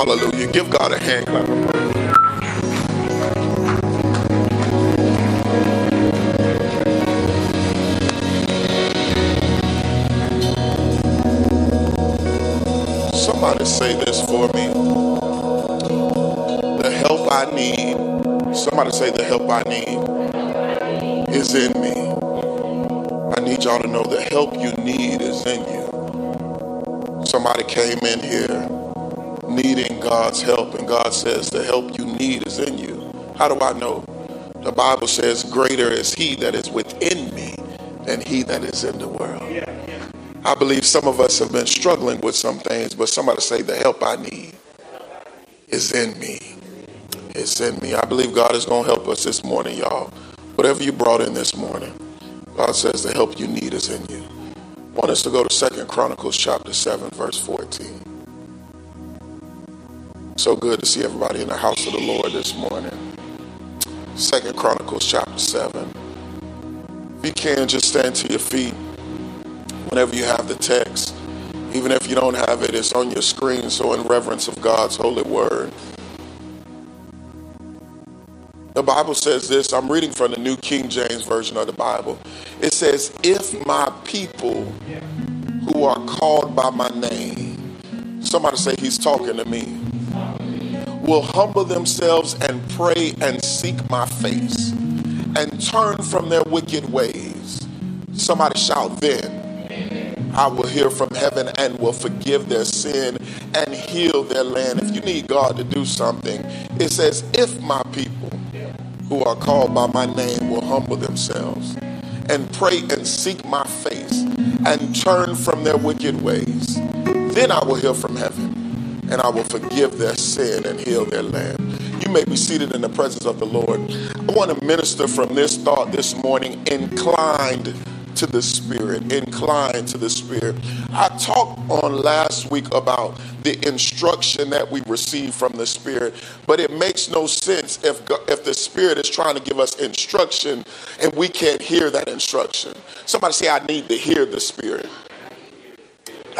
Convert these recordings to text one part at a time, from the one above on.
Hallelujah. Give God a hand clap. Somebody say this for me. The help I need, somebody say the help I need is in me. I need y'all to know the help you need is in you. Somebody came in here needing God's help, and God says the help you need is in you. How do I know? The Bible says, Greater is He that is within me than He that is in the world. I believe some of us have been struggling with some things, but somebody say, The help I need is in me. It's in me. I believe God is going to help us this morning, y'all. Whatever you brought in this morning, God says the help you need is in you. I want us to go to Second Chronicles chapter 7, verse 14. So good to see everybody in the house of the Lord this morning. Second Chronicles chapter 7. If you can, just stand to your feet whenever you have the text. Even if you don't have it, it's on your screen, so in reverence of God's holy word. The Bible says this, I'm reading from the New King James Version of the Bible. It says, If my people who are called by my name, somebody say, He's talking to me will humble themselves and pray and seek my face and turn from their wicked ways. Somebody shout, then I will hear from heaven and will forgive their sin and heal their land. If you need God to do something, it says, if my people who are called by my name will humble themselves and pray and seek my face and turn from their wicked ways, then I will hear from heaven and I will forgive their sin and heal their land. You may be seated in the presence of the Lord. I want to minister from this thought this morning, inclined to the Spirit, inclined to the Spirit. I talked on last week about the instruction that we receive from the Spirit, but it makes no sense if, if the Spirit is trying to give us instruction and we can't hear that instruction. Somebody say, I need to hear the Spirit.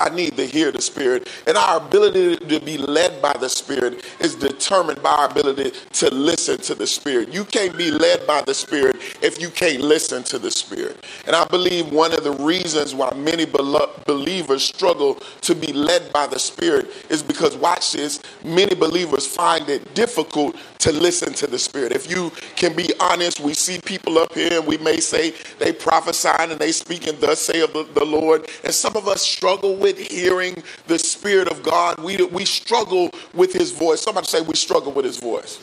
I need to hear the Spirit. And our ability to be led by the Spirit is determined by our ability to listen to the Spirit. You can't be led by the Spirit if you can't listen to the Spirit. And I believe one of the reasons why many believers struggle to be led by the Spirit is because, watch this, many believers find it difficult to listen to the Spirit. If you can be honest, we see people up here and we may say they prophesying and they speaking thus say of the, Lord. And some of us struggle with hearing the Spirit of God. We, we struggle with his voice. Somebody say we struggle with his voice.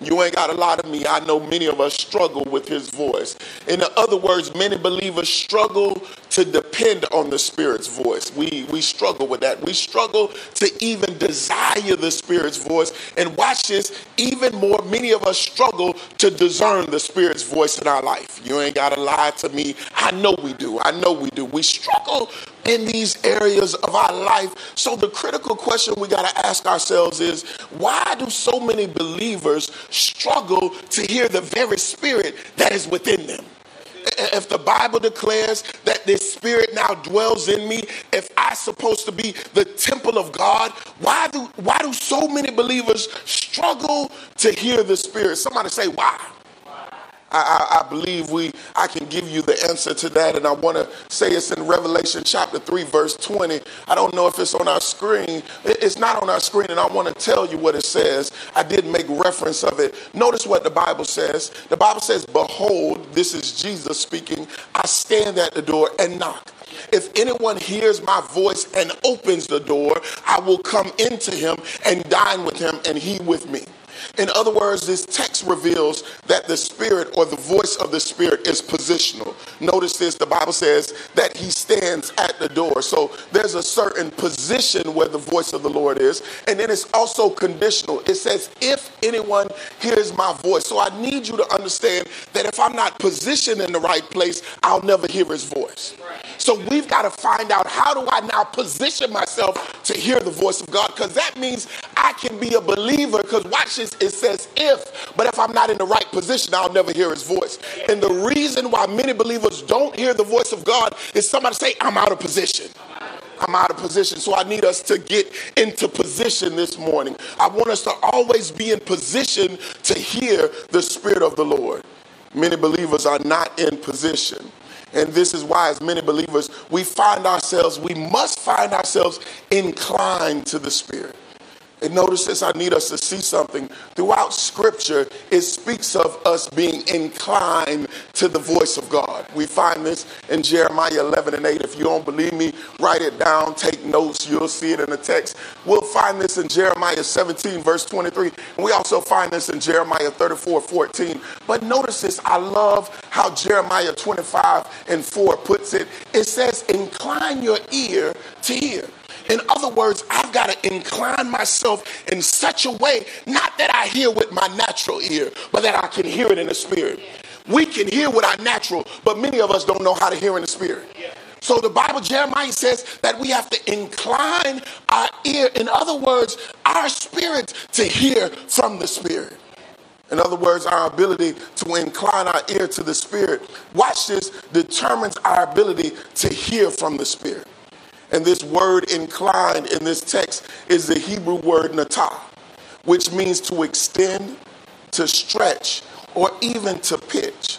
You ain't got a lot of me. I know many of us struggle with his voice. In other words, many believers struggle to depend on the Spirit's voice. We, we struggle with that. We struggle to even desire the Spirit's voice. And watch this, even more, many of us struggle to discern the Spirit's voice in our life. You ain't got to lie to me. I know we do. I know we do. We struggle in these areas of our life. So the critical question we got to ask ourselves is why do so many believers struggle to hear the very spirit that is within them? If the Bible declares that this spirit now dwells in me, if I'm supposed to be the temple of God, why do why do so many believers struggle to hear the spirit? Somebody say why? I, I, believe we I can give you the answer to that, and I want to say it's in Revelation chapter three, verse twenty. I don't know if it's on our screen. It's not on our screen, and I want to tell you what it says. I did make reference of it. Notice what the Bible says. The Bible says, "Behold, this is Jesus speaking. I stand at the door and knock." If anyone hears my voice and opens the door, I will come into him and dine with him and he with me. In other words, this text reveals that the Spirit or the voice of the Spirit is positional. Notice this the Bible says that He stands at the door. So there's a certain position where the voice of the Lord is. And then it's also conditional. It says, if anyone hears my voice. So I need you to understand that if I'm not positioned in the right place, I'll never hear His voice. So we've got to find out how do I now position myself to hear the voice of God? Because that means I can be a believer. Because watch this, it says if, but if I'm not in the right position, I'll never hear his voice. And the reason why many believers don't hear the voice of God is somebody say, I'm out of position. I'm out of position. So I need us to get into position this morning. I want us to always be in position to hear the Spirit of the Lord. Many believers are not in position. And this is why, as many believers, we find ourselves, we must find ourselves inclined to the Spirit. And notice this, I need us to see something. Throughout Scripture, it speaks of us being inclined to the voice of God. We find this in Jeremiah 11 and 8. If you don't believe me, write it down, take notes, you'll see it in the text. We'll find this in Jeremiah 17, verse 23. And we also find this in Jeremiah 34, 14. But notice this, I love how Jeremiah 25 and 4 puts it. It says, Incline your ear to hear. In other words, I've got to incline myself in such a way, not that I hear with my natural ear, but that I can hear it in the spirit. We can hear with our natural, but many of us don't know how to hear in the spirit. So the Bible, Jeremiah says that we have to incline our ear, in other words, our spirit to hear from the spirit. In other words, our ability to incline our ear to the Spirit, watch this, determines our ability to hear from the Spirit. And this word inclined in this text is the Hebrew word natah, which means to extend, to stretch, or even to pitch.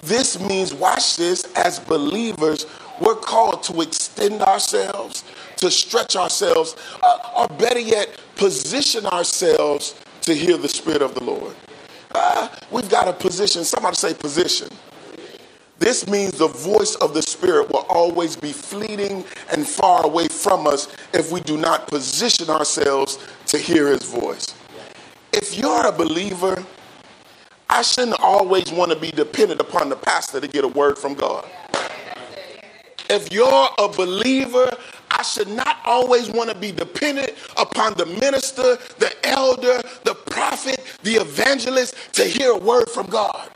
This means, watch this, as believers, we're called to extend ourselves, to stretch ourselves, uh, or better yet, position ourselves to hear the Spirit of the Lord. Uh, we've got a position, somebody say position. This means the voice of the Spirit will always be fleeting and far away from us if we do not position ourselves to hear His voice. If you're a believer, I shouldn't always want to be dependent upon the pastor to get a word from God. If you're a believer, I should not always want to be dependent upon the minister, the elder, the prophet, the evangelist to hear a word from God.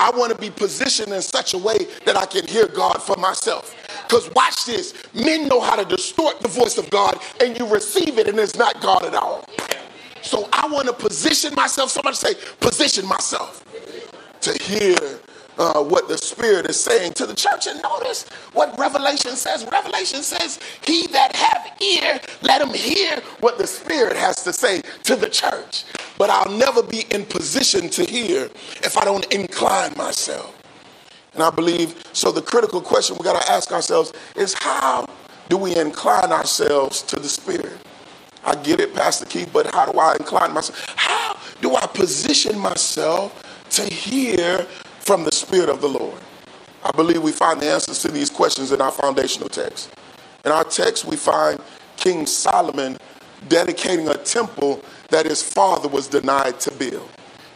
I want to be positioned in such a way that I can hear God for myself. Because watch this men know how to distort the voice of God, and you receive it, and it's not God at all. So I want to position myself. Somebody say, position myself to hear uh, what the Spirit is saying to the church. And notice what Revelation says. Revelation says, He that have ear, let him hear what the Spirit has to say to the church. But I'll never be in position to hear if I don't incline myself. And I believe, so the critical question we got to ask ourselves is how do we incline ourselves to the Spirit? I get it, Pastor Keith, but how do I incline myself? How do I position myself to hear from the Spirit of the Lord? I believe we find the answers to these questions in our foundational text. In our text, we find King Solomon dedicating a temple that his father was denied to build.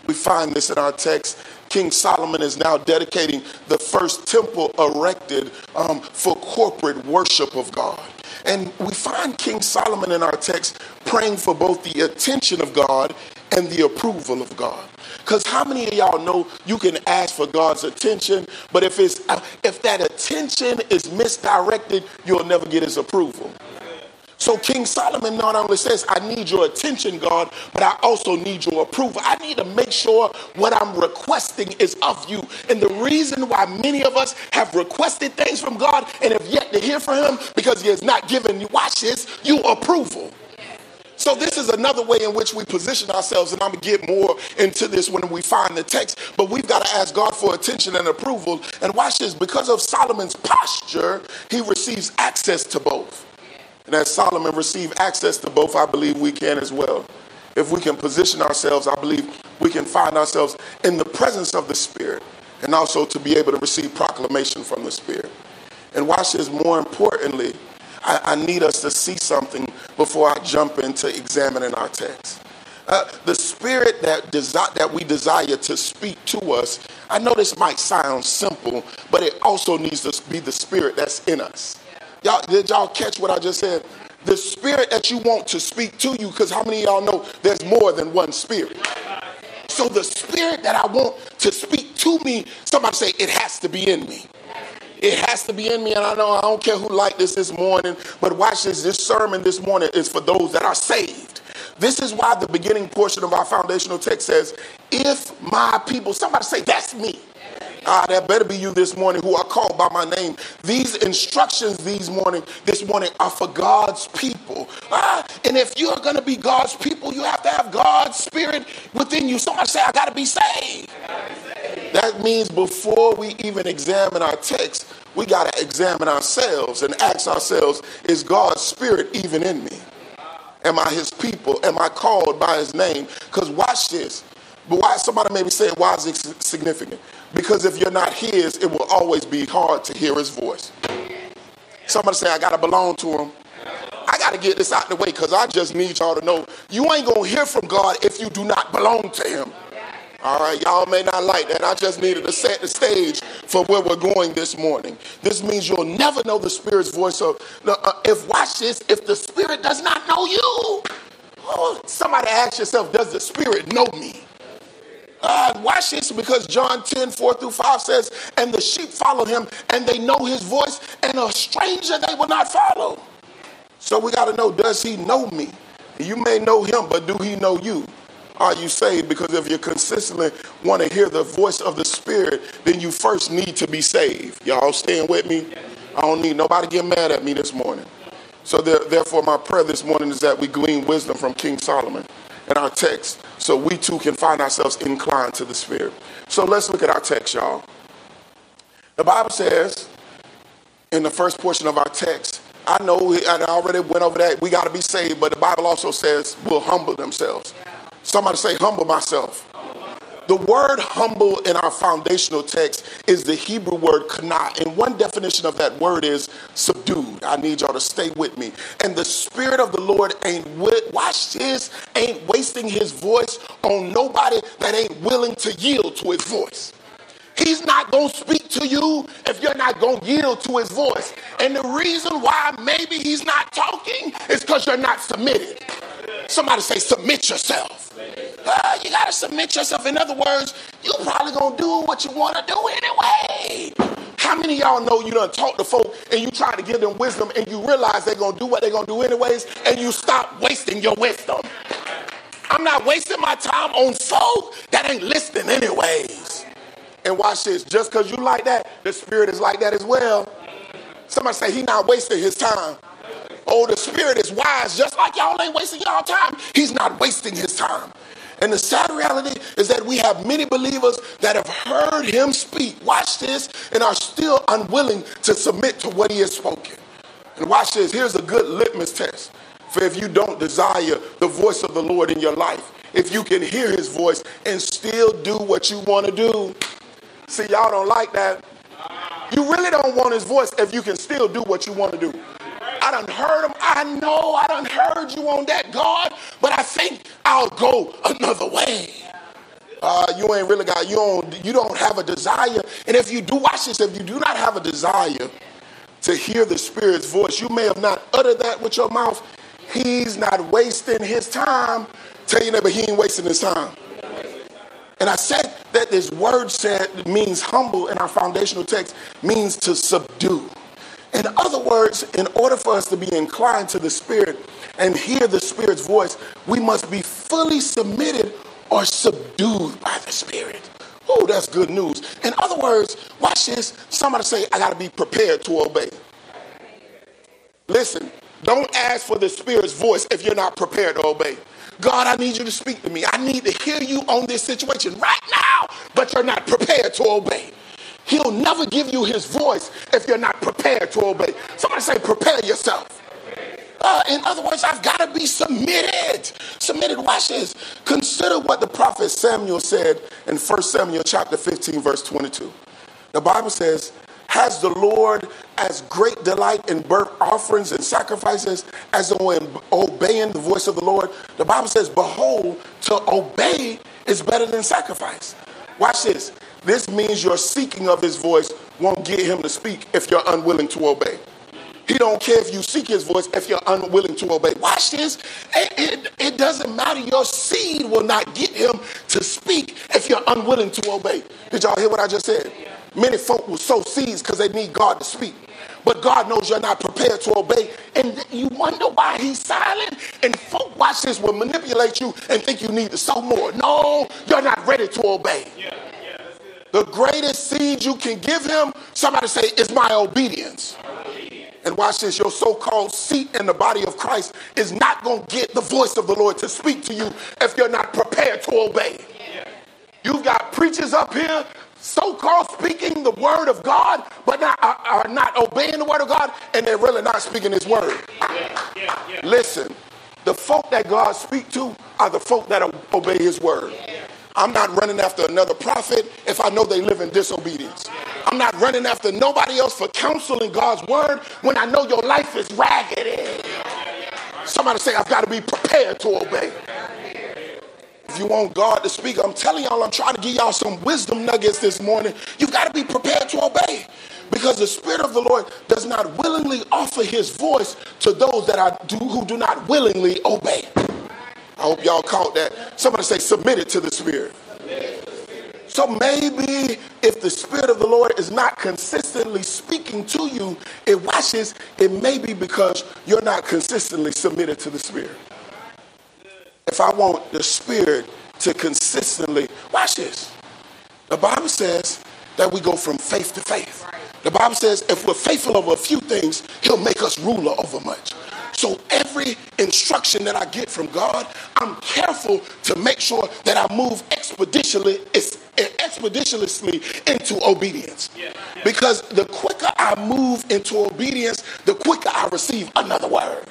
We find this in our text. King Solomon is now dedicating the first temple erected um, for corporate worship of God. And we find King Solomon in our text praying for both the attention of God and the approval of God. Because how many of y'all know you can ask for God's attention, but if it's if that attention is misdirected, you'll never get His approval. So King Solomon not only says, I need your attention, God, but I also need your approval. I need to make sure what I'm requesting is of you. And the reason why many of us have requested things from God and have yet to hear from him because he has not given you, watch this, you approval. So this is another way in which we position ourselves, and I'm gonna get more into this when we find the text. But we've got to ask God for attention and approval. And watch this: because of Solomon's posture, he receives access to both. And as Solomon received access to both, I believe we can as well. If we can position ourselves, I believe we can find ourselves in the presence of the Spirit and also to be able to receive proclamation from the Spirit. And watch this, more importantly, I, I need us to see something before I jump into examining our text. Uh, the spirit that desi- that we desire to speak to us. I know this might sound simple, but it also needs to be the spirit that's in us. Y'all, did y'all catch what I just said? The spirit that you want to speak to you, because how many y'all know there's more than one spirit? So the spirit that I want to speak to me, somebody say it has to be in me. It has to be in me, and I know I don't care who liked this this morning, but watch this. This sermon this morning is for those that are saved. This is why the beginning portion of our foundational text says, If my people, somebody say, That's me. Ah, that better be you this morning who are called by my name. These instructions these morning, this morning are for God's people. Ah, and if you're going to be God's people, you have to have God's spirit within you. Somebody say, I got to be saved. That means before we even examine our text, we got to examine ourselves and ask ourselves, is God's spirit even in me? Am I his people? Am I called by his name? Because watch this. But why somebody may be saying, why is it significant? Because if you're not his, it will always be hard to hear his voice. Somebody say, I got to belong to him. I got to get this out the way because I just need y'all to know you ain't to hear from God if you do not belong to him. All right, y'all may not like that. I just needed to set the stage for where we're going this morning. This means you'll never know the Spirit's voice. Of, uh, if watch this, if the Spirit does not know you, oh, somebody ask yourself, does the Spirit know me? Uh, watch this because John 10, 4 through 5 says, And the sheep follow him, and they know his voice, and a stranger they will not follow. So we got to know, does he know me? You may know him, but do he know you? Are you saved? Because if you consistently want to hear the voice of the Spirit, then you first need to be saved. Y'all staying with me? I don't need nobody get mad at me this morning. So therefore, my prayer this morning is that we glean wisdom from King Solomon in our text so we too can find ourselves inclined to the Spirit. So let's look at our text, y'all. The Bible says in the first portion of our text, I know I already went over that. We got to be saved, but the Bible also says will humble themselves. Somebody say, humble myself. The word humble in our foundational text is the Hebrew word kana. And one definition of that word is subdued. I need y'all to stay with me. And the Spirit of the Lord ain't, with, watch this, ain't wasting his voice on nobody that ain't willing to yield to his voice. He's not going to speak to you if you're not going to yield to his voice. And the reason why maybe he's not talking is because you're not submitted. Somebody say, submit yourself. Uh, you got to submit yourself. In other words, you probably going to do what you want to do anyway. How many y'all know you done talk to folk and you try to give them wisdom and you realize they're going to do what they're going to do anyways and you stop wasting your wisdom? I'm not wasting my time on folk that ain't listening anyways. And watch this, just because you like that, the spirit is like that as well. Somebody say he not wasting his time. Oh, the spirit is wise, just like y'all ain't wasting y'all time. He's not wasting his time. And the sad reality is that we have many believers that have heard him speak, watch this, and are still unwilling to submit to what he has spoken. And watch this, here's a good litmus test for if you don't desire the voice of the Lord in your life. If you can hear his voice and still do what you want to do. See, y'all don't like that. You really don't want his voice if you can still do what you want to do. I done heard him. I know I done heard you on that, God, but I think I'll go another way. Uh, you ain't really got you don't you don't have a desire. And if you do watch this, if you do not have a desire to hear the Spirit's voice, you may have not uttered that with your mouth. He's not wasting his time. Tell your neighbor he ain't wasting his time. And I said that this word said means humble in our foundational text means to subdue. In other words, in order for us to be inclined to the Spirit and hear the Spirit's voice, we must be fully submitted or subdued by the Spirit. Oh, that's good news. In other words, watch this. Somebody say, I got to be prepared to obey. Listen, don't ask for the Spirit's voice if you're not prepared to obey. God, I need you to speak to me. I need to hear you on this situation right now, but you're not prepared to obey. He'll never give you his voice if you're not prepared to obey. Somebody say, prepare yourself. Uh, in other words, I've got to be submitted. Submitted. Watch this. Consider what the prophet Samuel said in 1 Samuel chapter 15, verse 22. The Bible says, has the Lord as great delight in burnt offerings and sacrifices as in obeying the voice of the Lord? The Bible says, Behold, to obey is better than sacrifice. Watch this. This means your seeking of his voice won't get him to speak if you're unwilling to obey. He don't care if you seek his voice if you're unwilling to obey. Watch this. It, it, it, doesn't matter. Your seed will not get him to speak if you're unwilling to obey. Did y'all hear what I just said? Many folk will sow seeds because they need God to speak. But God knows you're not prepared to obey. And you wonder why he's silent. And folk, watch this, will manipulate you and think you need to sow more. No, you're not ready to obey. Yeah, the greatest seed you can give him, somebody say, is my obedience. And watch this your so called seat in the body of Christ is not going to get the voice of the Lord to speak to you if you're not prepared to obey. You've got preachers up here so called speaking the word of God, but not, are, are, not obeying the word of God, and they're really not speaking his word. Listen, the folk that God speak to are the folk that obey his word. I'm not running after another prophet if I know they live in disobedience. I'm not running after nobody else for counsel in God's word when I know your life is raggedy. Somebody say, I've got to be prepared to obey. If you want God to speak, I'm telling y'all, I'm trying to give y'all some wisdom nuggets this morning. You've got to be prepared to obey because the Spirit of the Lord does not willingly offer his voice to those that are do, who do not willingly obey. I hope y'all caught that. Somebody say, submitted to the Spirit. So maybe if the Spirit of the Lord is not consistently speaking to you, it watches, it may be because you're not consistently submitted to the Spirit. If I want the Spirit to consistently, watch this. The Bible says that we go from faith to faith. The Bible says if we're faithful over a few things, He'll make us ruler over much. So every instruction that I get from God, I'm careful to make sure that I move expeditiously, expeditiously into obedience. Because the quicker I move into obedience, the quicker I receive another word.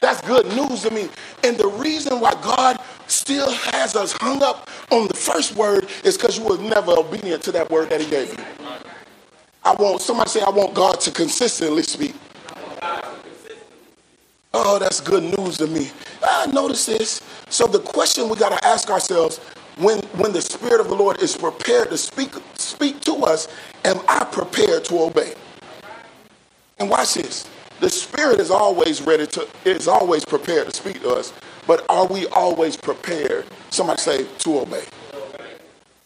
That's good news to me. And the reason why God still has us hung up on the first word is because you were never obedient to that word that He gave you. I want somebody say, I want God to consistently speak. Oh, that's good news to me. Ah, notice this. So the question we got to ask ourselves when when the Spirit of the Lord is prepared to speak speak to us, am I prepared to obey? And watch this. The Spirit is always ready to is always prepared to speak to us, but are we always prepared? Somebody say to obey.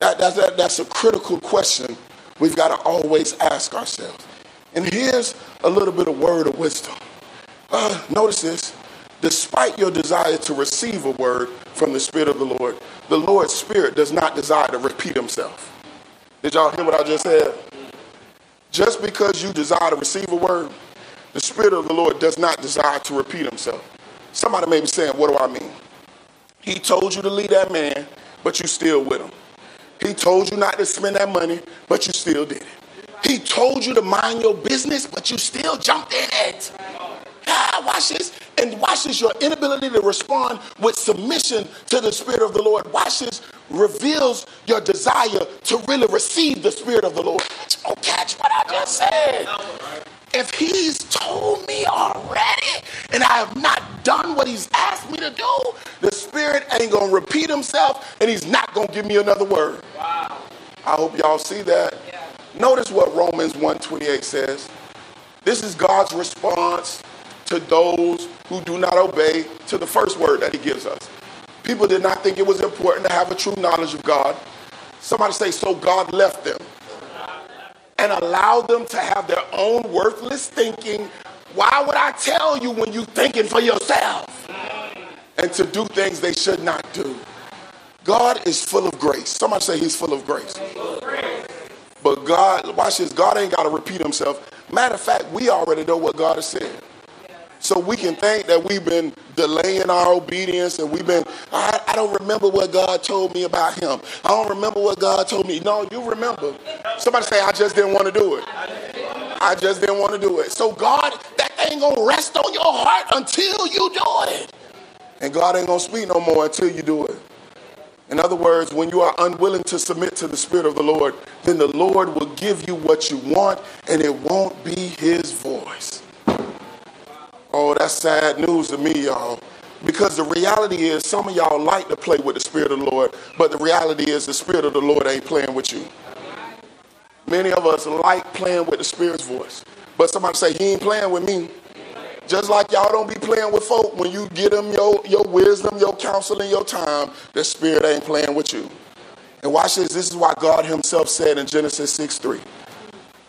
That, that, that that's a critical question we've got to always ask ourselves. And here's a little bit of word of wisdom. Uh, notice this. Despite your desire to receive a word from the Spirit of the Lord, the Lord's Spirit does not desire to repeat himself. Did y'all hear what I just said? Just because you desire to receive a word, the Spirit of the Lord does not desire to repeat himself. Somebody may be saying, What do I mean? He told you to leave that man, but you still with him. He told you not to spend that money, but you still did it. He told you to mind your business, but you still jumped in it. Watch this. And watch this. Your inability to respond with submission to the Spirit of the Lord. Watch this. Reveals your desire to really receive the Spirit of the Lord. Oh, catch what I just said. If he's told me already and I have not done what he's asked me to do, the Spirit ain't going to repeat himself and he's not going to give me another word. Wow. I hope y'all see that. Yeah. Notice what Romans 128 says. This is God's response to those who do not obey to the first word that he gives us. People did not think it was important to have a true knowledge of God. Somebody say, so God left them and allowed them to have their own worthless thinking. Why would I tell you when you're thinking for yourself? And to do things they should not do. God is full of grace. Somebody say he's full of grace. But God, watch this, God ain't got to repeat himself. Matter of fact, we already know what God has said. So we can think that we've been delaying our obedience and we've been, I, I, don't remember what God told me about him. I don't remember what God told me. No, you remember. Somebody say, I just didn't want to do it. I just didn't want to do it. So God, that ain't going to rest on your heart until you do it. And God ain't going to speak no more until you do it. In other words, when you are unwilling to submit to the Spirit of the Lord, then the Lord will give you what you want and it won't be His voice. Oh, that's sad news to me, y'all. Because the reality is, some of y'all like to play with the Spirit of the Lord, but the reality is, the Spirit of the Lord ain't playing with you. Many of us like playing with the Spirit's voice. But somebody say, He ain't playing with me. Just like y'all don't be playing with folk when you get them your, your wisdom, your counsel, and your time, the Spirit ain't playing with you. And watch this. This is why God Himself said in Genesis 6 3.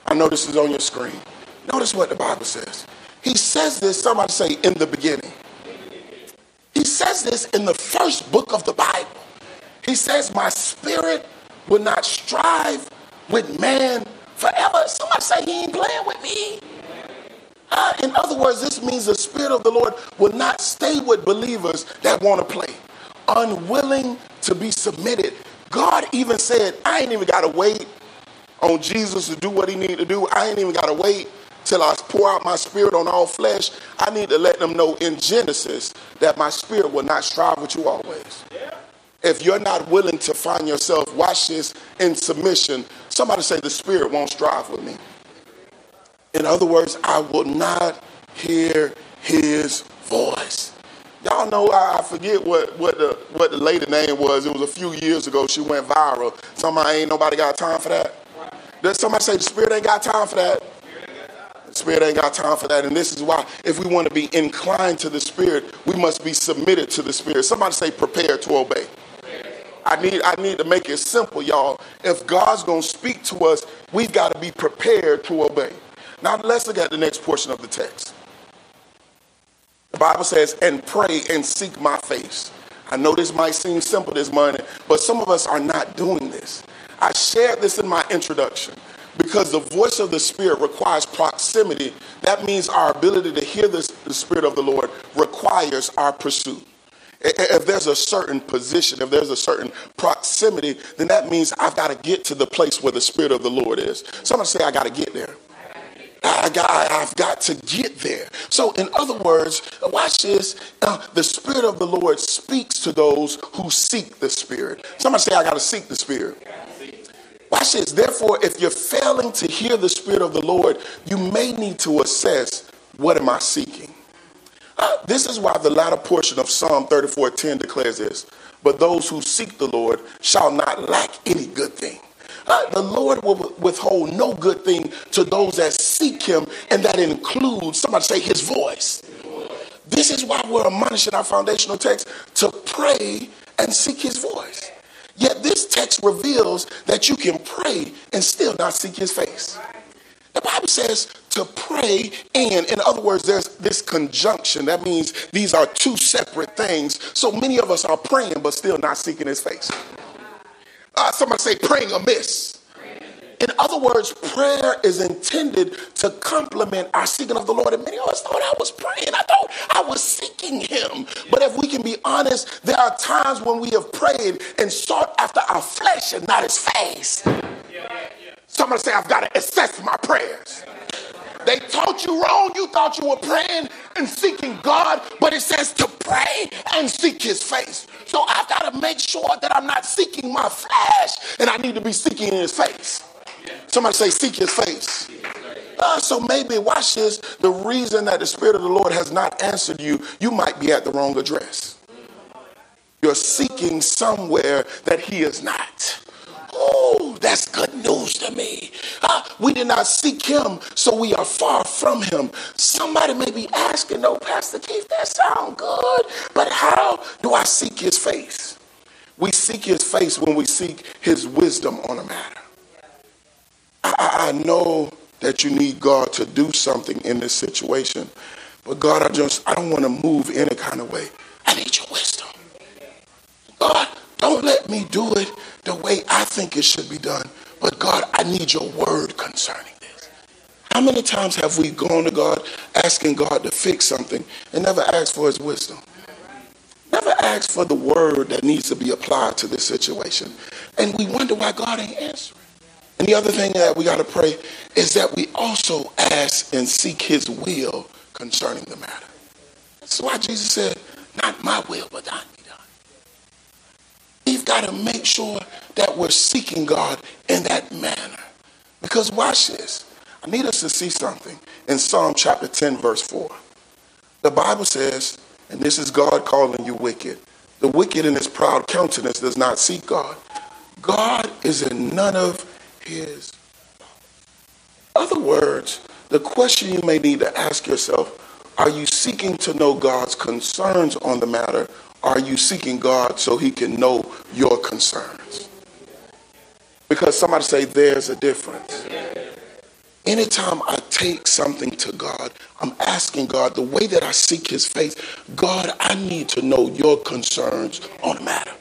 I know this is on your screen. Notice what the Bible says. He says this, somebody say, in the beginning. He says this in the first book of the Bible. He says, My spirit will not strive with man forever. Somebody say, He ain't playing with me. Uh, in other words, this means the Spirit of the Lord will not stay with believers that want to play, unwilling to be submitted. God even said, I ain't even got to wait on Jesus to do what he need to do. I ain't even got to wait till I pour out my spirit on all flesh. I need to let them know in Genesis that my spirit will not strive with you always. If you're not willing to find yourself, watch this, in submission, somebody say, The spirit won't strive with me. In other words, I will not hear his voice. Y'all know I forget what, what the what the lady name was. It was a few years ago. She went viral. Somebody ain't nobody got time for that. Does somebody say the spirit ain't got time for that? Spirit ain't got time for that. And this is why if we want to be inclined to the spirit, we must be submitted to the spirit. Somebody say prepare to obey. I need I need to make it simple, y'all. If God's gonna speak to us, we've got to be prepared to obey. Now let's look at the next portion of the text. The Bible says, and pray and seek my face. I know this might seem simple this morning, but some of us are not doing this. I shared this in my introduction because the voice of the Spirit requires proximity. That means our ability to hear the, the Spirit of the Lord requires our pursuit. If there's a certain position, if there's a certain proximity, then that means I've got to get to the place where the Spirit of the Lord is. Somebody say, I got to get there. I got, I've got to get there. So, in other words, watch this. Uh, the Spirit of the Lord speaks to those who seek the Spirit. Somebody say, I got to seek the Spirit. Watch this. Therefore, if you're failing to hear the Spirit of the Lord, you may need to assess what am I seeking? Uh, this is why the latter portion of Psalm 34:10 declares this. But those who seek the Lord shall not lack any good thing. Uh, the Lord will withhold no good thing to those that seek him, and that includes, somebody say, his voice. This is why we're admonishing our foundational text to pray and seek his voice. Yet this text reveals that you can pray and still not seek his face. The Bible says to pray and, in other words, there's this conjunction. That means these are two separate things. So many of us are praying but still not seeking his face. Uh, somebody say praying amiss. In other words, prayer is intended to complement our seeking of the Lord. And many of us thought I was praying. I thought I was seeking Him. But if we can be honest, there are times when we have prayed and sought after our flesh and not His face. Somebody say, I've got to assess my prayers. They taught you wrong. You thought you were praying and seeking God, but it says to pray and seek his face. So I've got to make sure that I'm not seeking my flesh and I need to be seeking his face. Somebody say, seek his face. Uh, so maybe, watch this, the reason that the Spirit of the Lord has not answered you, you might be at the wrong address. You're seeking somewhere that he is not. Oh, that's good news to me. Uh, we did not seek him, so we are far from him. Somebody may be asking, no, Pastor Keith, that sounds good, but how do I seek his face? We seek his face when we seek his wisdom on a matter. I, I know that you need God to do something in this situation, but God, I just, I don't want to move any kind of way. I need your wisdom. God, don't let me do it the way I think it should be done. But God, I need your word concerning this. How many times have we gone to God asking God to fix something and never asked for his wisdom? Never asked for the word that needs to be applied to this situation. And we wonder why God ain't answering. And the other thing that we got to pray is that we also ask and seek his will concerning the matter. That's why Jesus said, Not my will, but thine be done. we've got to make sure that we're seeking God in that manner. Because watch this. I need us to see something in Psalm chapter 10, verse 4. The Bible says, and this is God calling you wicked. The wicked in his proud countenance does not seek God. God is in none of his. Other words, the question you may need to ask yourself are you seeking to know God's concerns on the matter? Are you seeking God so he can know your concerns? Because somebody say there's a difference. Anytime I take something to God, I'm asking God the way that I seek his face, God, I need to know your concerns on the matter.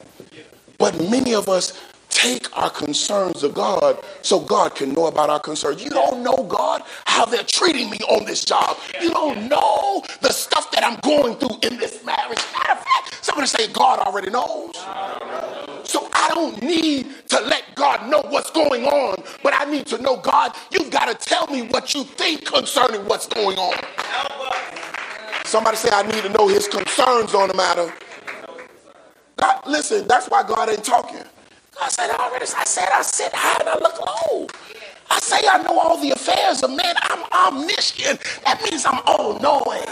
But many of us take our concerns to God so God can know about our concerns. You don't know, God, how they're treating me on this job. You don't know the stuff that I'm going through in this marriage. Matter of fact, somebody say, God already knows. So I don't need to let God know what's going on, but I need to know, God, you've got to tell me what you think concerning what's going on. Somebody say, I need to know his concerns on the matter. God, listen, that's why God ain't talking. I said, I already, I said, I sit high and I look low. I say I know all the affairs of men. I'm omniscient. That means I'm all knowing.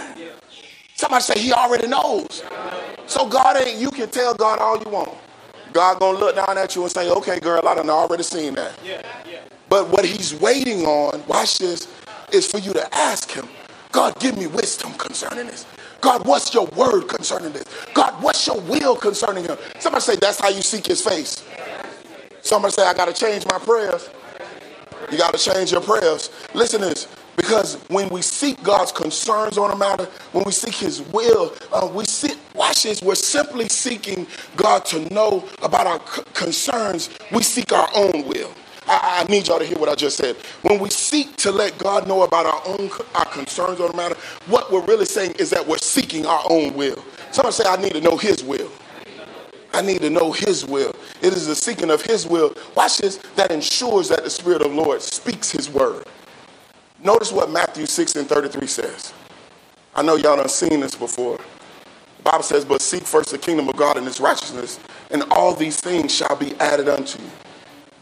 Somebody say he already knows. So God ain't, you can tell God all you want. God gonna look down at you and say, okay, girl, I done already seen that. But what he's waiting on, watch this, is for you to ask him, God, give me wisdom concerning this. God, what's your word concerning this? God, what's your will concerning him? Somebody say, that's how you seek his face. Somebody say, I got to change my prayers. You got to change your prayers. Listen to this. Because when we seek God's concerns on a matter, when we seek His will, uh, we sit, watch this, we're simply seeking God to know about our c- concerns. We seek our own will. I, I, need y'all to hear what I just said. When we seek to let God know about our own our concerns on a matter, what we're really saying is that we're seeking our own will. Somebody say, I need to know His will. I need to know His will. It is the seeking of His will. Watch this, that ensures that the Spirit of the Lord speaks His word. Notice what Matthew 6 and 33 says. I know y'all done seen this before. The Bible says, But seek first the kingdom of God and His righteousness, and all these things shall be added unto you.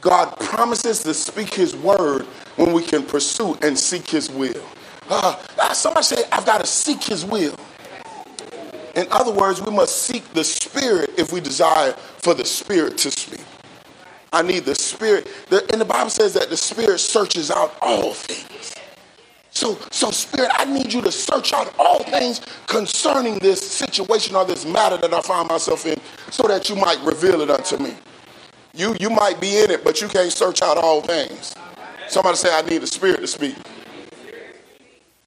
God promises to speak His word when we can pursue and seek His will. Uh, somebody say, I've got to seek His will. In other words, we must seek the Spirit if we desire for the Spirit to speak. I need the Spirit. and the Bible says that the Spirit searches out all things. So, so Spirit, I need you to search out all things concerning this situation or this matter that I find myself in so that you might reveal it unto me. You, you might be in it, but you can't search out all things. Somebody say, I need the Spirit to speak.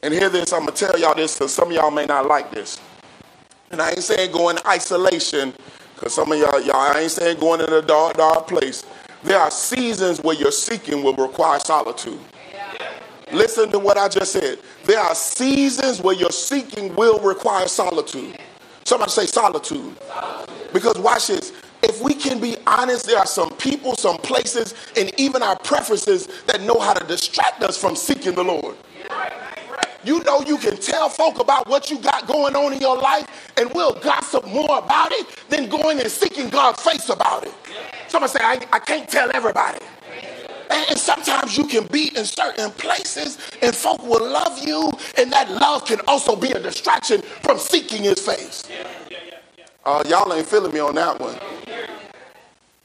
And hear this, I'm going to tell y'all this because some of y'all may not like this. And I ain't saying go in isolation, because some of y'all, y'all, I ain't saying going in a dark, dark place. There are seasons where your seeking will require solitude. Listen to what I just said. There are seasons where your seeking will require solitude. Somebody say solitude. solitude. Because watch this. If we can be honest, there are some people, some places, and even our preferences that know how to distract us from seeking the Lord. You know you can tell folk about what you got going on in your life, and we'll gossip more about it than going and seeking God's face about it. Somebody say, I, I can't tell everybody. And sometimes you can be in certain places and folk will love you, and that love can also be a distraction from seeking his face. Uh, y'all ain't feeling me on that one.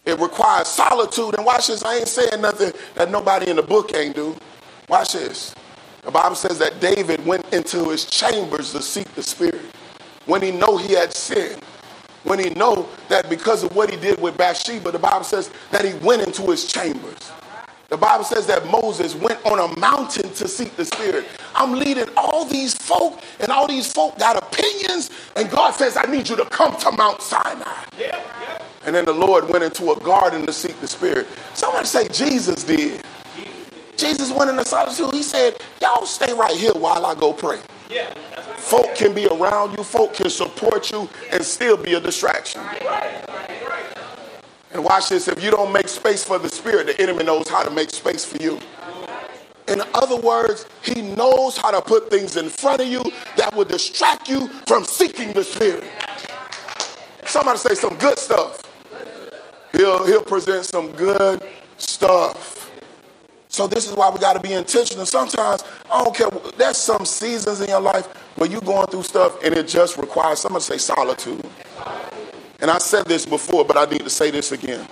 It requires solitude. And watch this, I ain't saying nothing that nobody in the book ain't do. Watch this. The Bible says that David went into his chambers to seek the Spirit when he know he had sinned. When he know that because of what he did with Bathsheba, the Bible says that he went into his chambers. The Bible says that Moses went on a mountain to seek the Spirit. I'm leading all these folk, and all these folk got opinions, and God says, I need you to come to Mount Sinai. Yeah, yeah. And then the Lord went into a garden to seek the Spirit. Somebody say Jesus did. Jesus went in the solitude. He said, Y'all stay right here while I go pray. Yeah, folk can be around you, folk can support you, and still be a distraction. And watch this if you don't make space for the Spirit, the enemy knows how to make space for you. In other words, he knows how to put things in front of you that will distract you from seeking the Spirit. Somebody say some good stuff. He'll, he'll present some good stuff. So this is why we got to be intentional. Sometimes, I don't care, there's some seasons in your life where you're going through stuff and it just requires, somebody say solitude. And I said this before, but I need to say this again.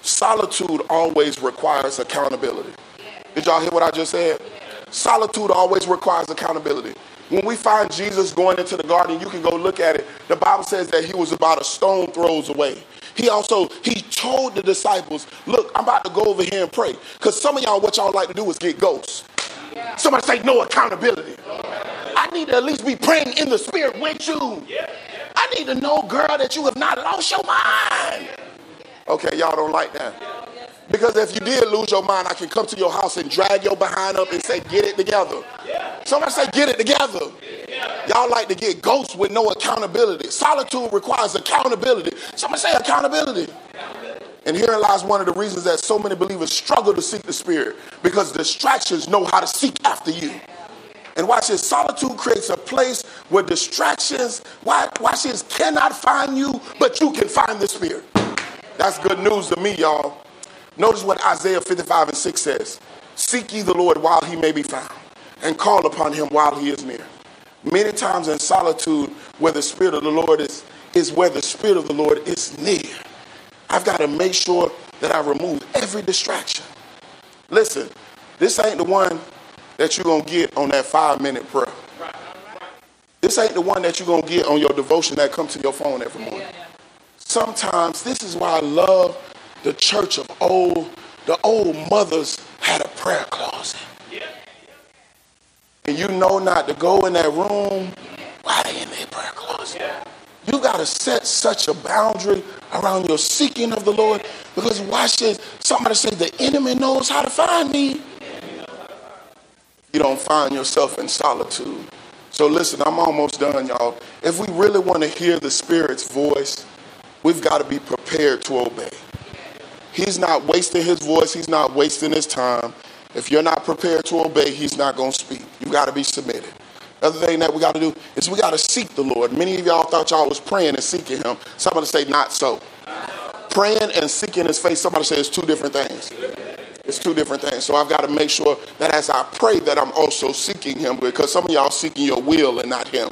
Solitude always requires accountability. Did y'all hear what I just said? Solitude always requires accountability. When we find Jesus going into the garden, you can go look at it. The Bible says that he was about a stone throws away. He also he told the disciples, "Look, I'm about to go over here and pray." Because some of y'all, what y'all like to do is get ghosts. Somebody say no accountability. I need to at least be praying in the spirit with you. I need to know, girl, that you have not lost your mind. Okay, y'all don't like that. Because if you did lose your mind, I can come to your house and drag your behind up and say, get it together. Somebody say, get it together. Y'all like to get ghosts with no accountability. Solitude requires accountability. Somebody say accountability. And herein lies one of the reasons that so many believers struggle to seek the Spirit because distractions know how to seek after you. And watch this solitude creates a place where distractions, watch this, cannot find you, but you can find the Spirit. That's good news to me, y'all. Notice what Isaiah 55 and 6 says Seek ye the Lord while he may be found, and call upon him while he is near. Many times in solitude, where the Spirit of the Lord is, is where the Spirit of the Lord is near. I've got to make sure that I remove every distraction. Listen, this ain't the one that you're going to get on that five minute prayer. This ain't the one that you're going to get on your devotion that comes to your phone every morning. Sometimes this is why I love the church of old, the old mothers had a prayer closet. And you know not to go in that room while they in their prayer closet. You got to set such a boundary around your seeking of the Lord because watch this. Somebody said the enemy knows how to find me. You don't find yourself in solitude. So listen, I'm almost done, y'all. If we really want to hear the Spirit's voice, we've got to be prepared to obey. He's not wasting his voice, he's not wasting his time. If you're not prepared to obey, he's not going to speak. You've got to be submitted. Other thing that we got to do is we got to seek the Lord. Many of y'all thought y'all was praying and seeking him. Somebody say not so. Praying and seeking his face, somebody say it's two different things. It's two different things. So I've got to make sure that as I pray that I'm also seeking him because some of y'all seeking your will and not him.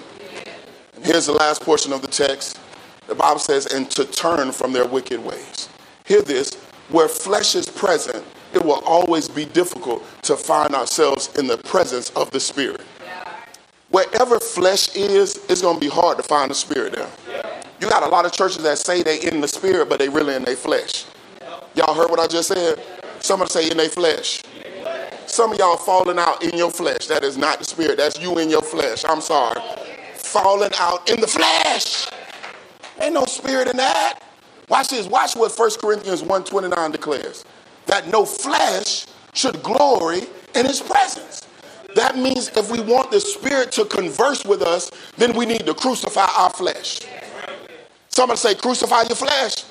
And here's the last portion of the text. The Bible says, and to turn from their wicked ways. Hear this, where flesh is present, it will always be difficult to find ourselves in the presence of the Spirit. Wherever flesh is, it's going to be hard to find the Spirit there. You got a lot of churches that say they in the Spirit, but they really in their flesh. Y'all heard what I just said? Somebody say in their flesh. Some of y'all falling out in your flesh. That is not the Spirit. That's you in your flesh. I'm sorry. Falling out in the flesh. Ain't no Spirit in that. Watch this. Watch what 1 Corinthians 1.29 declares. That no flesh should glory in his presence. That means if we want the Spirit to converse with us, then we need to crucify our flesh. Somebody say, crucify your flesh.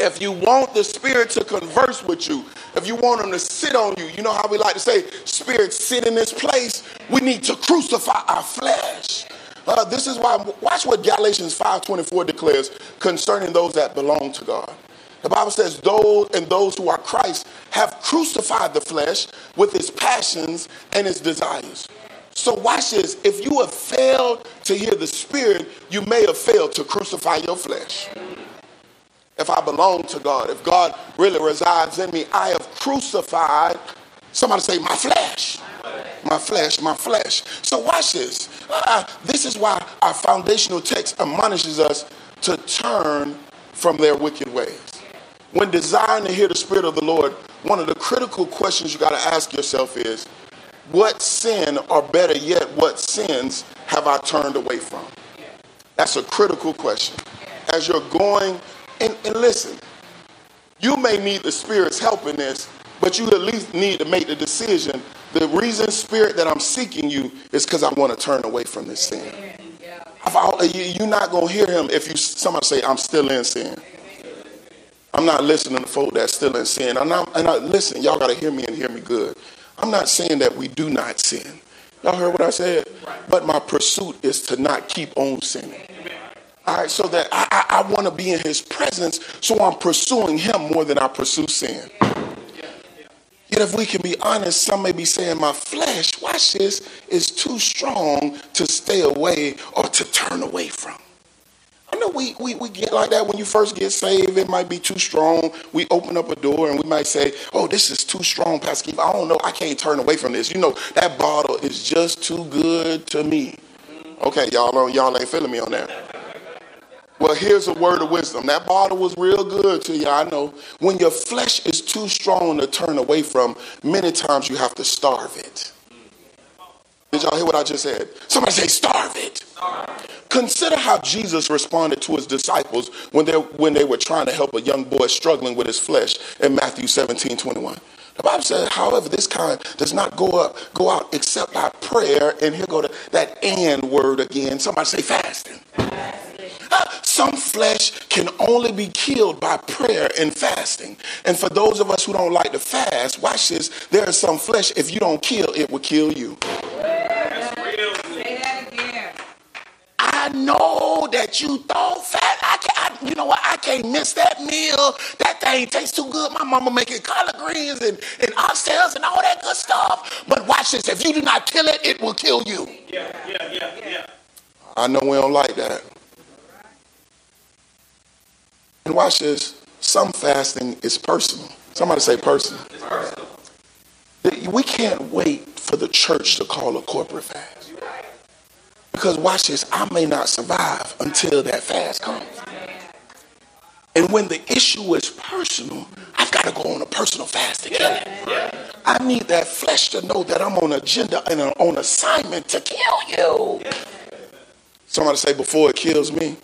If you want the Spirit to converse with you, if you want Him to sit on you, you know how we like to say, Spirit, sit in this place. We need to crucify our flesh. Uh, this is why, watch what Galatians 5.24 declares concerning those that belong to God. The Bible says, those and those who are Christ have crucified the flesh with its passions and its desires. So watch this. If you have failed to hear the Spirit, you may have failed to crucify your flesh. If I belong to God, if God really resides in me, I have crucified, somebody say, my flesh my flesh, my flesh. So watch this. Uh, this is why our foundational text admonishes us to turn from their wicked ways. When desiring to hear the Spirit of the Lord, one of the critical questions you got to ask yourself is, what sin, or better yet, what sins have I turned away from? That's a critical question. As you're going, and, and listen, you may need the Spirit's help in this, but you at least need to make the decision the reason, Spirit, that I'm seeking you is because I want to turn away from this sin. you're not going to hear him if you somebody say, I'm still in sin. I'm not listening to folk that's still in sin. I'm not, and listen, y'all got to hear me and hear me good. I'm not saying that we do not sin. Y'all heard what I said? But my pursuit is to not keep on sinning. All right, so that I, I, I want to be in his presence, so I'm pursuing him more than I pursue sin. Yet, if we can be honest, some may be saying, My flesh, watch this, is too strong to stay away or to turn away from. I know we, we, we get like that when you first get saved. It might be too strong. We open up a door and we might say, Oh, this is too strong, Pastor Keith. I don't know. I can't turn away from this. You know, that bottle is just too good to me. Okay, y'all, y'all ain't feeling me on that. Well, here's a word of wisdom. That bottle was real good to you, I know. When your flesh is too strong to turn away from, many times you have to starve it. Did y'all hear what I just said? Somebody say, starve it. Consider how Jesus responded to his disciples when they, when they were trying to help a young boy struggling with his flesh in Matthew 17 21. The Bible says, however, this kind does not go up, go out except by prayer. And here go to that and word again. Somebody say fasting. Some flesh can only be killed by prayer and fasting. And for those of us who don't like to fast, watch this. There is some flesh, if you don't kill, it will kill you. I know that you thought fat. I can't, you know what? I can't miss that meal. That thing tastes too good. My mama making collard greens and, and oxtails and all that good stuff. But watch this. If you do not kill it, it will kill you. Yeah, yeah, yeah, yeah. I know we don't like that. And watch this. Some fasting is personal. Somebody say personal. personal. We can't wait for the church to call a corporate fast. Because watch this, I may not survive until that fast comes. And when the issue is personal, I've got to go on a personal fast to kill it. I need that flesh to know that I'm on agenda and on assignment to kill you. Somebody say, before it kills me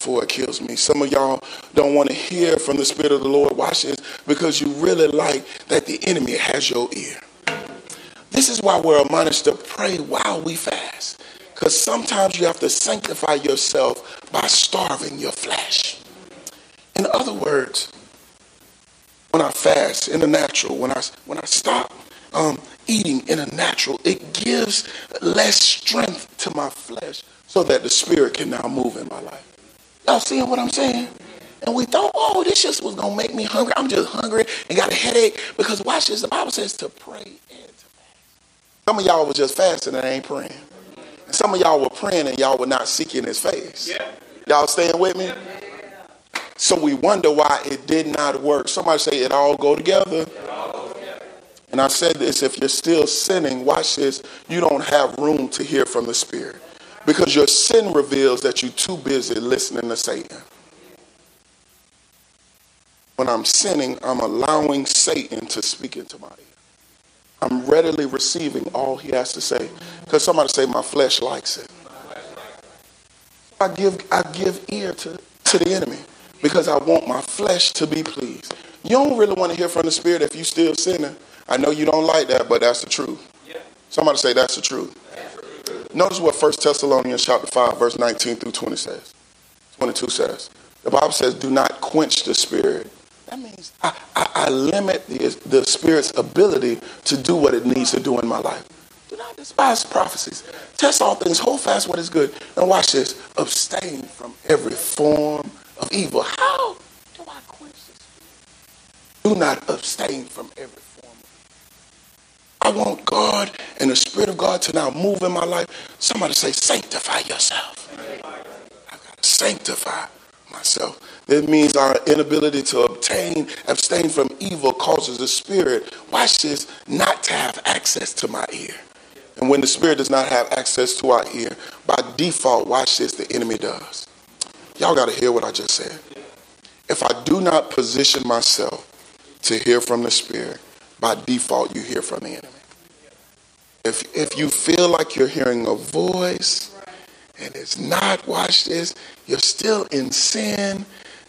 before it kills me. Some of y'all don't want to hear from the Spirit of the Lord. Watch this because you really like that the enemy has your ear. This is why we're admonished to pray while we fast. Because sometimes you have to sanctify yourself by starving your flesh. In other words, when I fast in the natural, when I when I stop um, eating in a natural, it gives less strength to my flesh so that the spirit can now move in my life. Y'all seeing what I'm saying? And we thought, oh, this just was going to make me hungry. I'm just hungry and got a headache. Because watch this, the Bible says to pray and to fast. Some of y'all was just fasting and ain't praying. And some of y'all were praying and y'all were not seeking his face. Y'all staying with me? So we wonder why it did not work. Somebody say it all go together. And I said this, if you're still sinning, watch this, you don't have room to hear from the Spirit. Because your sin reveals that you're too busy listening to Satan. When I'm sinning, I'm allowing Satan to speak into my ear. I'm readily receiving all he has to say. Because somebody say, my flesh likes it. I give, I give ear to, to the enemy because I want my flesh to be pleased. You don't really want to hear from the Spirit if you still sinning. I know you don't like that, but that's the truth. Somebody say that's the truth. Notice what 1 Thessalonians chapter 5, verse 19 through 20 says. 22 says. The Bible says, do not quench the spirit. That means I, I, I limit the, the spirit's ability to do what it needs to do in my life. Do not despise prophecies. Test all things. Hold fast what is good. And watch this. Abstain from every form of evil. How do I quench this? Do not abstain from every I want God and the Spirit of God to now move in my life. Somebody say, sanctify yourself. I've got to sanctify myself. That means our inability to obtain, abstain from evil causes the Spirit, watch this, not to have access to my ear. And when the Spirit does not have access to our ear, by default, watch this, the enemy does. Y'all got to hear what I just said. If I do not position myself to hear from the Spirit, by default you hear from the enemy. If, if you feel like you're hearing a voice and it's not, watch this, you're still in sin,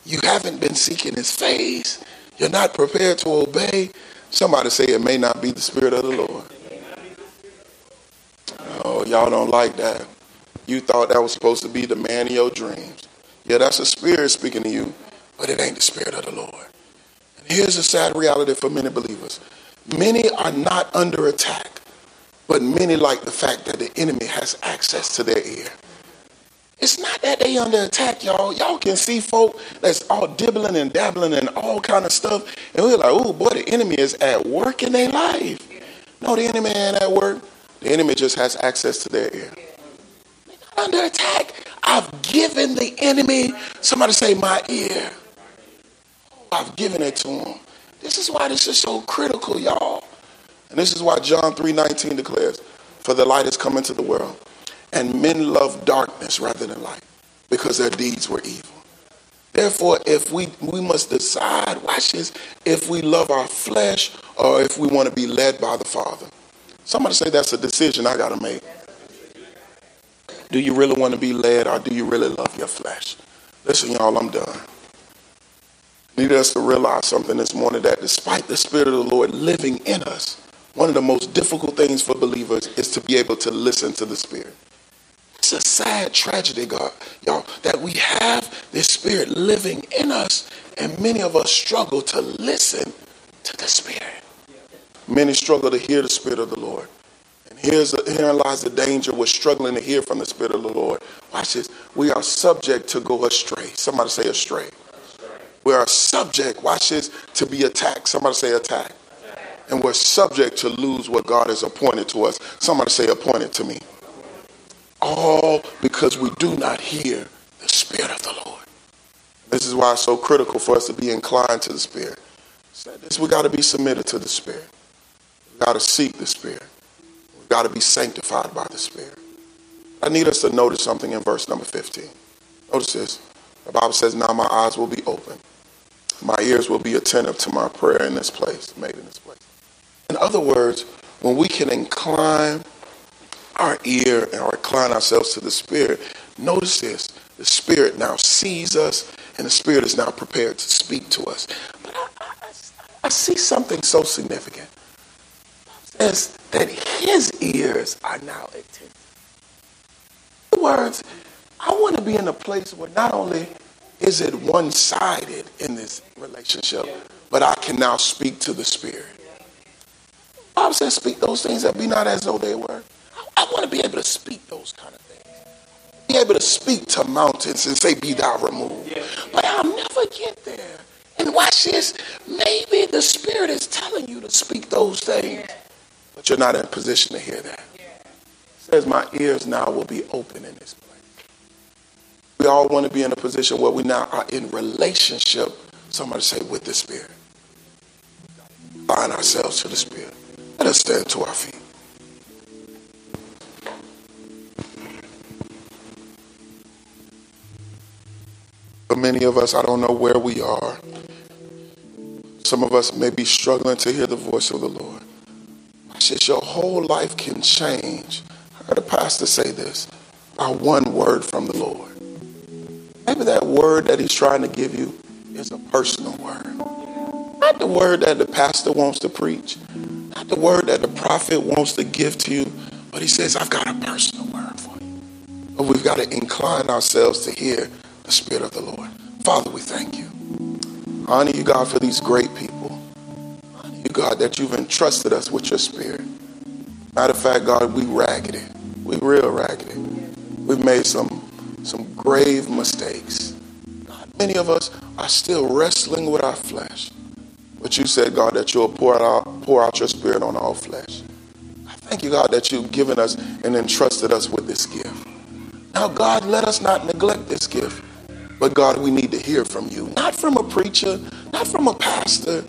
you haven't been seeking his face, you're not prepared to obey, somebody say it may not be the Spirit of the Lord. Oh, y'all don't like that. You thought that was supposed to be the man of your dreams. Yeah, that's a spirit speaking to you, but it ain't the Spirit of the Lord. And here's the sad reality for many believers Many are not under attack, but many like the fact that the enemy has access to their ear. It's not that they under attack, y'all. Y'all can see folk that's all dibbling and dabbling and all kind of stuff. And we're like, oh boy, the enemy is at work in their life. No, the enemy ain't at work. The enemy just has access to their ear. They're not under attack. I've given the enemy, somebody say, my ear. I've given it to him. This is why this is so critical, y'all. And this is why John 3:19 declares, "For the light has come into the world, and men love darkness rather than light, because their deeds were evil." Therefore, if we we must decide, watch this, if we love our flesh or if we want to be led by the Father. Somebody say that's a decision I got to make. Do you really want to be led or do you really love your flesh? Listen, y'all, I'm done. Need us to realize something this morning that despite the Spirit of the Lord living in us, one of the most difficult things for believers is to be able to listen to the Spirit. It's a sad tragedy, God, y'all, that we have this Spirit living in us, and many of us struggle to listen to the Spirit. Many struggle to hear the Spirit of the Lord. And here's a, herein lies the danger. We're struggling to hear from the Spirit of the Lord. Watch this. We are subject to go astray. Somebody say astray. Are subject, watch this, to be attacked. Somebody say attack. And we're subject to lose what God has appointed to us. Somebody say appointed to me. All because we do not hear the Spirit of the Lord. This is why it's so critical for us to be inclined to the Spirit. This, we got to be submitted to the Spirit. We got to seek the Spirit. We got to be sanctified by the Spirit. I need us to notice something in verse number 15. Notice this. The Bible says, Now my eyes will be open my ears will be attentive to my prayer in this place, made in this place. In other words, when we can incline our ear and incline ourselves to the Spirit, notice this the Spirit now sees us and the Spirit is now prepared to speak to us. But I, I, I see something so significant. Says that his ears are now attentive. In other words, I want to be in a place where not only is it one sided in this relationship? But I can now speak to the Spirit. Bible says, speak those things that be not as though they were. I, want to be able to speak those kind of things. Be able to speak to mountains and say, Be thou removed. But I'll never get there. And watch this. Maybe the Spirit is telling you to speak those things, but you're not in a position to hear that. It says, My ears now will be open in this we all want to be in a position where we now are in relationship, somebody say, with the Spirit. Bind ourselves to the Spirit. Let us stand to our feet. For many of us, I don't know where we are. Some of us may be struggling to hear the voice of the Lord. Says your whole life can change. I heard a pastor say this by one word from the Lord. Maybe that word that he's trying to give you is a personal word. Not the word that the pastor wants to preach, not the word that the prophet wants to give to you, but he says, I've got a personal word for you. But we've got to incline ourselves to hear the Spirit of the Lord. Father, we thank you. Honor you, God, for these great people. Honor you, God, that you've entrusted us with your Spirit. Matter of fact, God, we raggedy. We real raggedy. We've made some some grave mistakes. Many of us are still wrestling with our flesh. But you said, God, that you'll pour out, pour out your spirit on all flesh. I thank you, God, that you've given us and entrusted us with this gift. Now, God, let us not neglect this gift. But God, we need to hear from you. Not from a preacher, not from a pastor,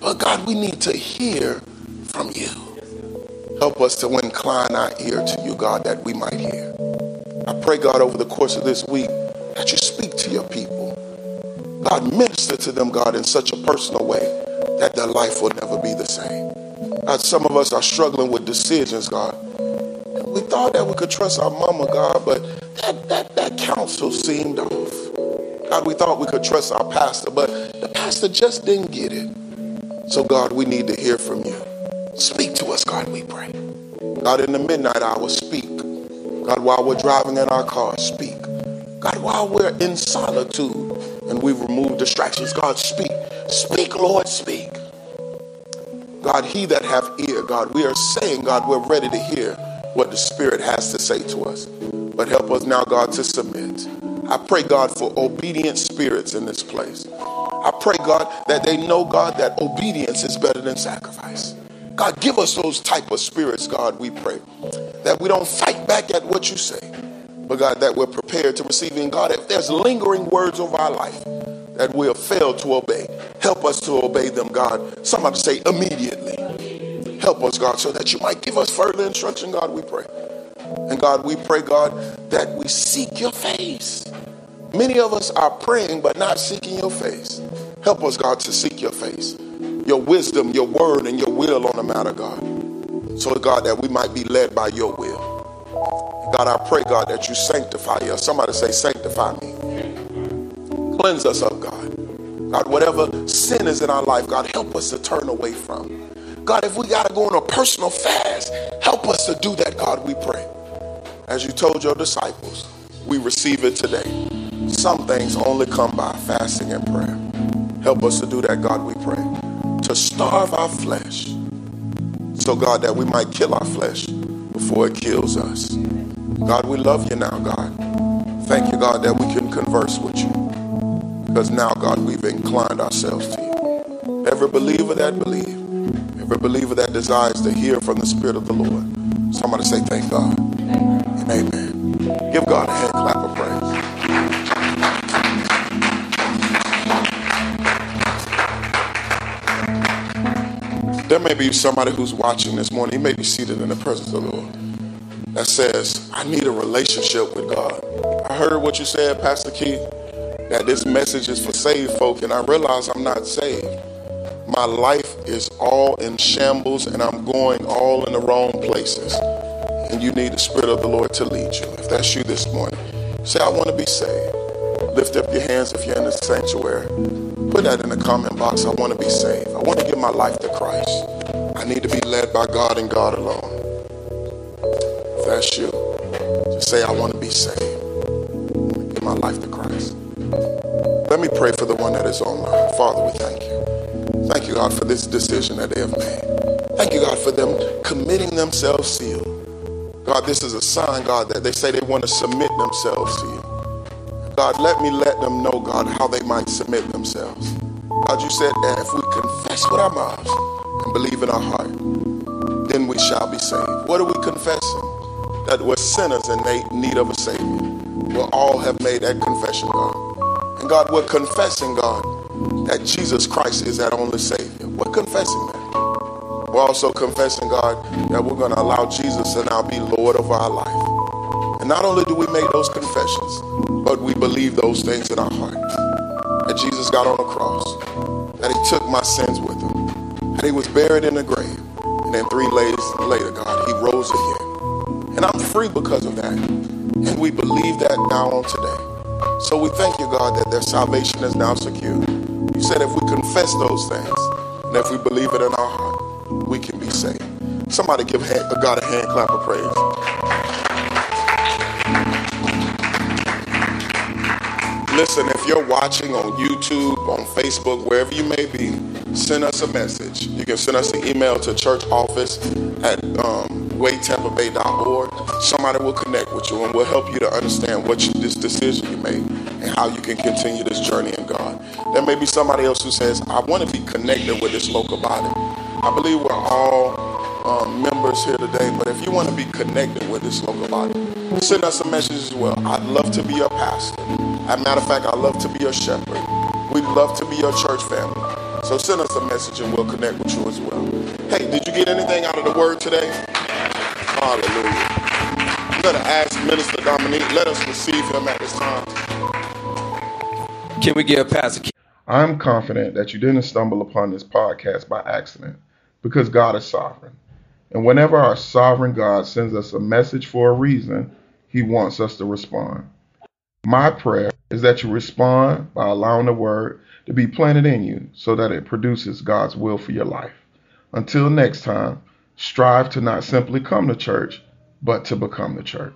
but God, we need to hear from you. Help us to incline our ear to you, God, that we might hear. I pray, God, over the course of this week that you speak to your people. God, minister to them, God, in such a personal way that their life will never be the same. God, some of us are struggling with decisions, God. And we thought that we could trust our mama, God, but that, that, that counsel seemed off. God, we thought we could trust our pastor, but the pastor just didn't get it. So, God, we need to hear from you. Speak to us, God, we pray. God, in the midnight hour, speak. God, while we're driving in our car, speak. God, while we're in solitude and we remove distractions, God, speak. Speak, Lord, speak. God, he that have ear, God, we are saying, God, we're ready to hear what the Spirit has to say to us. but help us now, God, to submit. I pray, God, for obedient spirits in this place. I pray, God, that they know, God, that obedience is better than sacrifice. God, give us those type of spirits, God, we pray. That we don't fight back at what you say, but God, that we're prepared to receive. And God, if there's lingering words of our life that we'll fail to obey, help us to obey them, God. Somebody say immediately. Help us, God, so that you might give us further instruction, God, we pray. And God, we pray, God, that we seek your face. Many of us are praying but not seeking your face. Help us, God, to seek your face, your wisdom, your word, and your will on the matter, God. So, God, that we might be led by your will. God, I pray, God, that you sanctify us. Somebody say, sanctify me. Cleanse us up, God. God, whatever sin is in our life, God, help us to turn away from. God, if we got to go on a personal fast, help us to do that, God, we pray. As you told your disciples, we receive it today. Some things only come by fasting and prayer. Help us to do that, God, we pray. To starve our flesh. So, God, that we might kill our flesh before it kills us. God, we love you now, God. Thank you, God, that we can converse with you. Because now, God, we've inclined ourselves to you. Every believer that believes, every believer that desires to hear from the Spirit of the Lord, somebody say, Thank God. And amen. Give God a hand clap There may be somebody who's watching this morning, he may be seated in the presence of the Lord, that says, I need a relationship with God. I heard what you said, Pastor Keith, that this message is for saved folk, and I realize I'm not saved. My life is all in shambles, and I'm going all in the wrong places. And you need the Spirit of the Lord to lead you. If that's you this morning, say, I want to be saved. Lift up your hands if you're in the sanctuary. Put that in the comment box. I want to be saved. I want to give my life to Christ. I need to be led by God and God alone. If that's you, just say, I want to be saved. Give my life to Christ. Let me pray for the one that is online. Father, we thank you. Thank you, God, for this decision that they have made. Thank you, God, for them committing themselves to you. God, this is a sign, God, that they say they want to submit themselves to you. God, let me let them know, God, how they might submit themselves. God, you said that if we confess with our mouths and believe in our heart, then we shall be saved. What are we confessing? That we're sinners in need of a Savior. We all have made that confession, God. And God, we're confessing, God, that Jesus Christ is that only Savior. We're confessing that. We're also confessing, God, that we're going to allow Jesus to now be Lord of our life. And not only do we make those confessions, but we believe those things in our heart. That Jesus got on the cross, that he took my sins with him, that he was buried in the grave, and then three days later, God, he rose again. And I'm free because of that. And we believe that now on today. So we thank you, God, that their salvation is now secure. You said if we confess those things, and if we believe it in our heart, we can be saved. Somebody give God a hand clap of praise. Listen, if you're watching on YouTube, on Facebook, wherever you may be, send us a message. You can send us an email to church office at um, waytampabay.org. Somebody will connect with you and will help you to understand what you, this decision you made and how you can continue this journey in God. There may be somebody else who says, I want to be connected with this local body. I believe we're all um, members here today, but if you want to be connected with this local body, send us a message as well. I'd love to be your pastor. As a matter of fact, I'd love to be your shepherd. We'd love to be your church family. So send us a message and we'll connect with you as well. Hey, did you get anything out of the word today? Hallelujah. I'm going to ask Minister Dominique, let us receive him at this time. Can we give Pastor? I'm confident that you didn't stumble upon this podcast by accident because God is sovereign. And whenever our sovereign God sends us a message for a reason, he wants us to respond. My prayer is that you respond by allowing the word to be planted in you so that it produces God's will for your life. Until next time, strive to not simply come to church, but to become the church.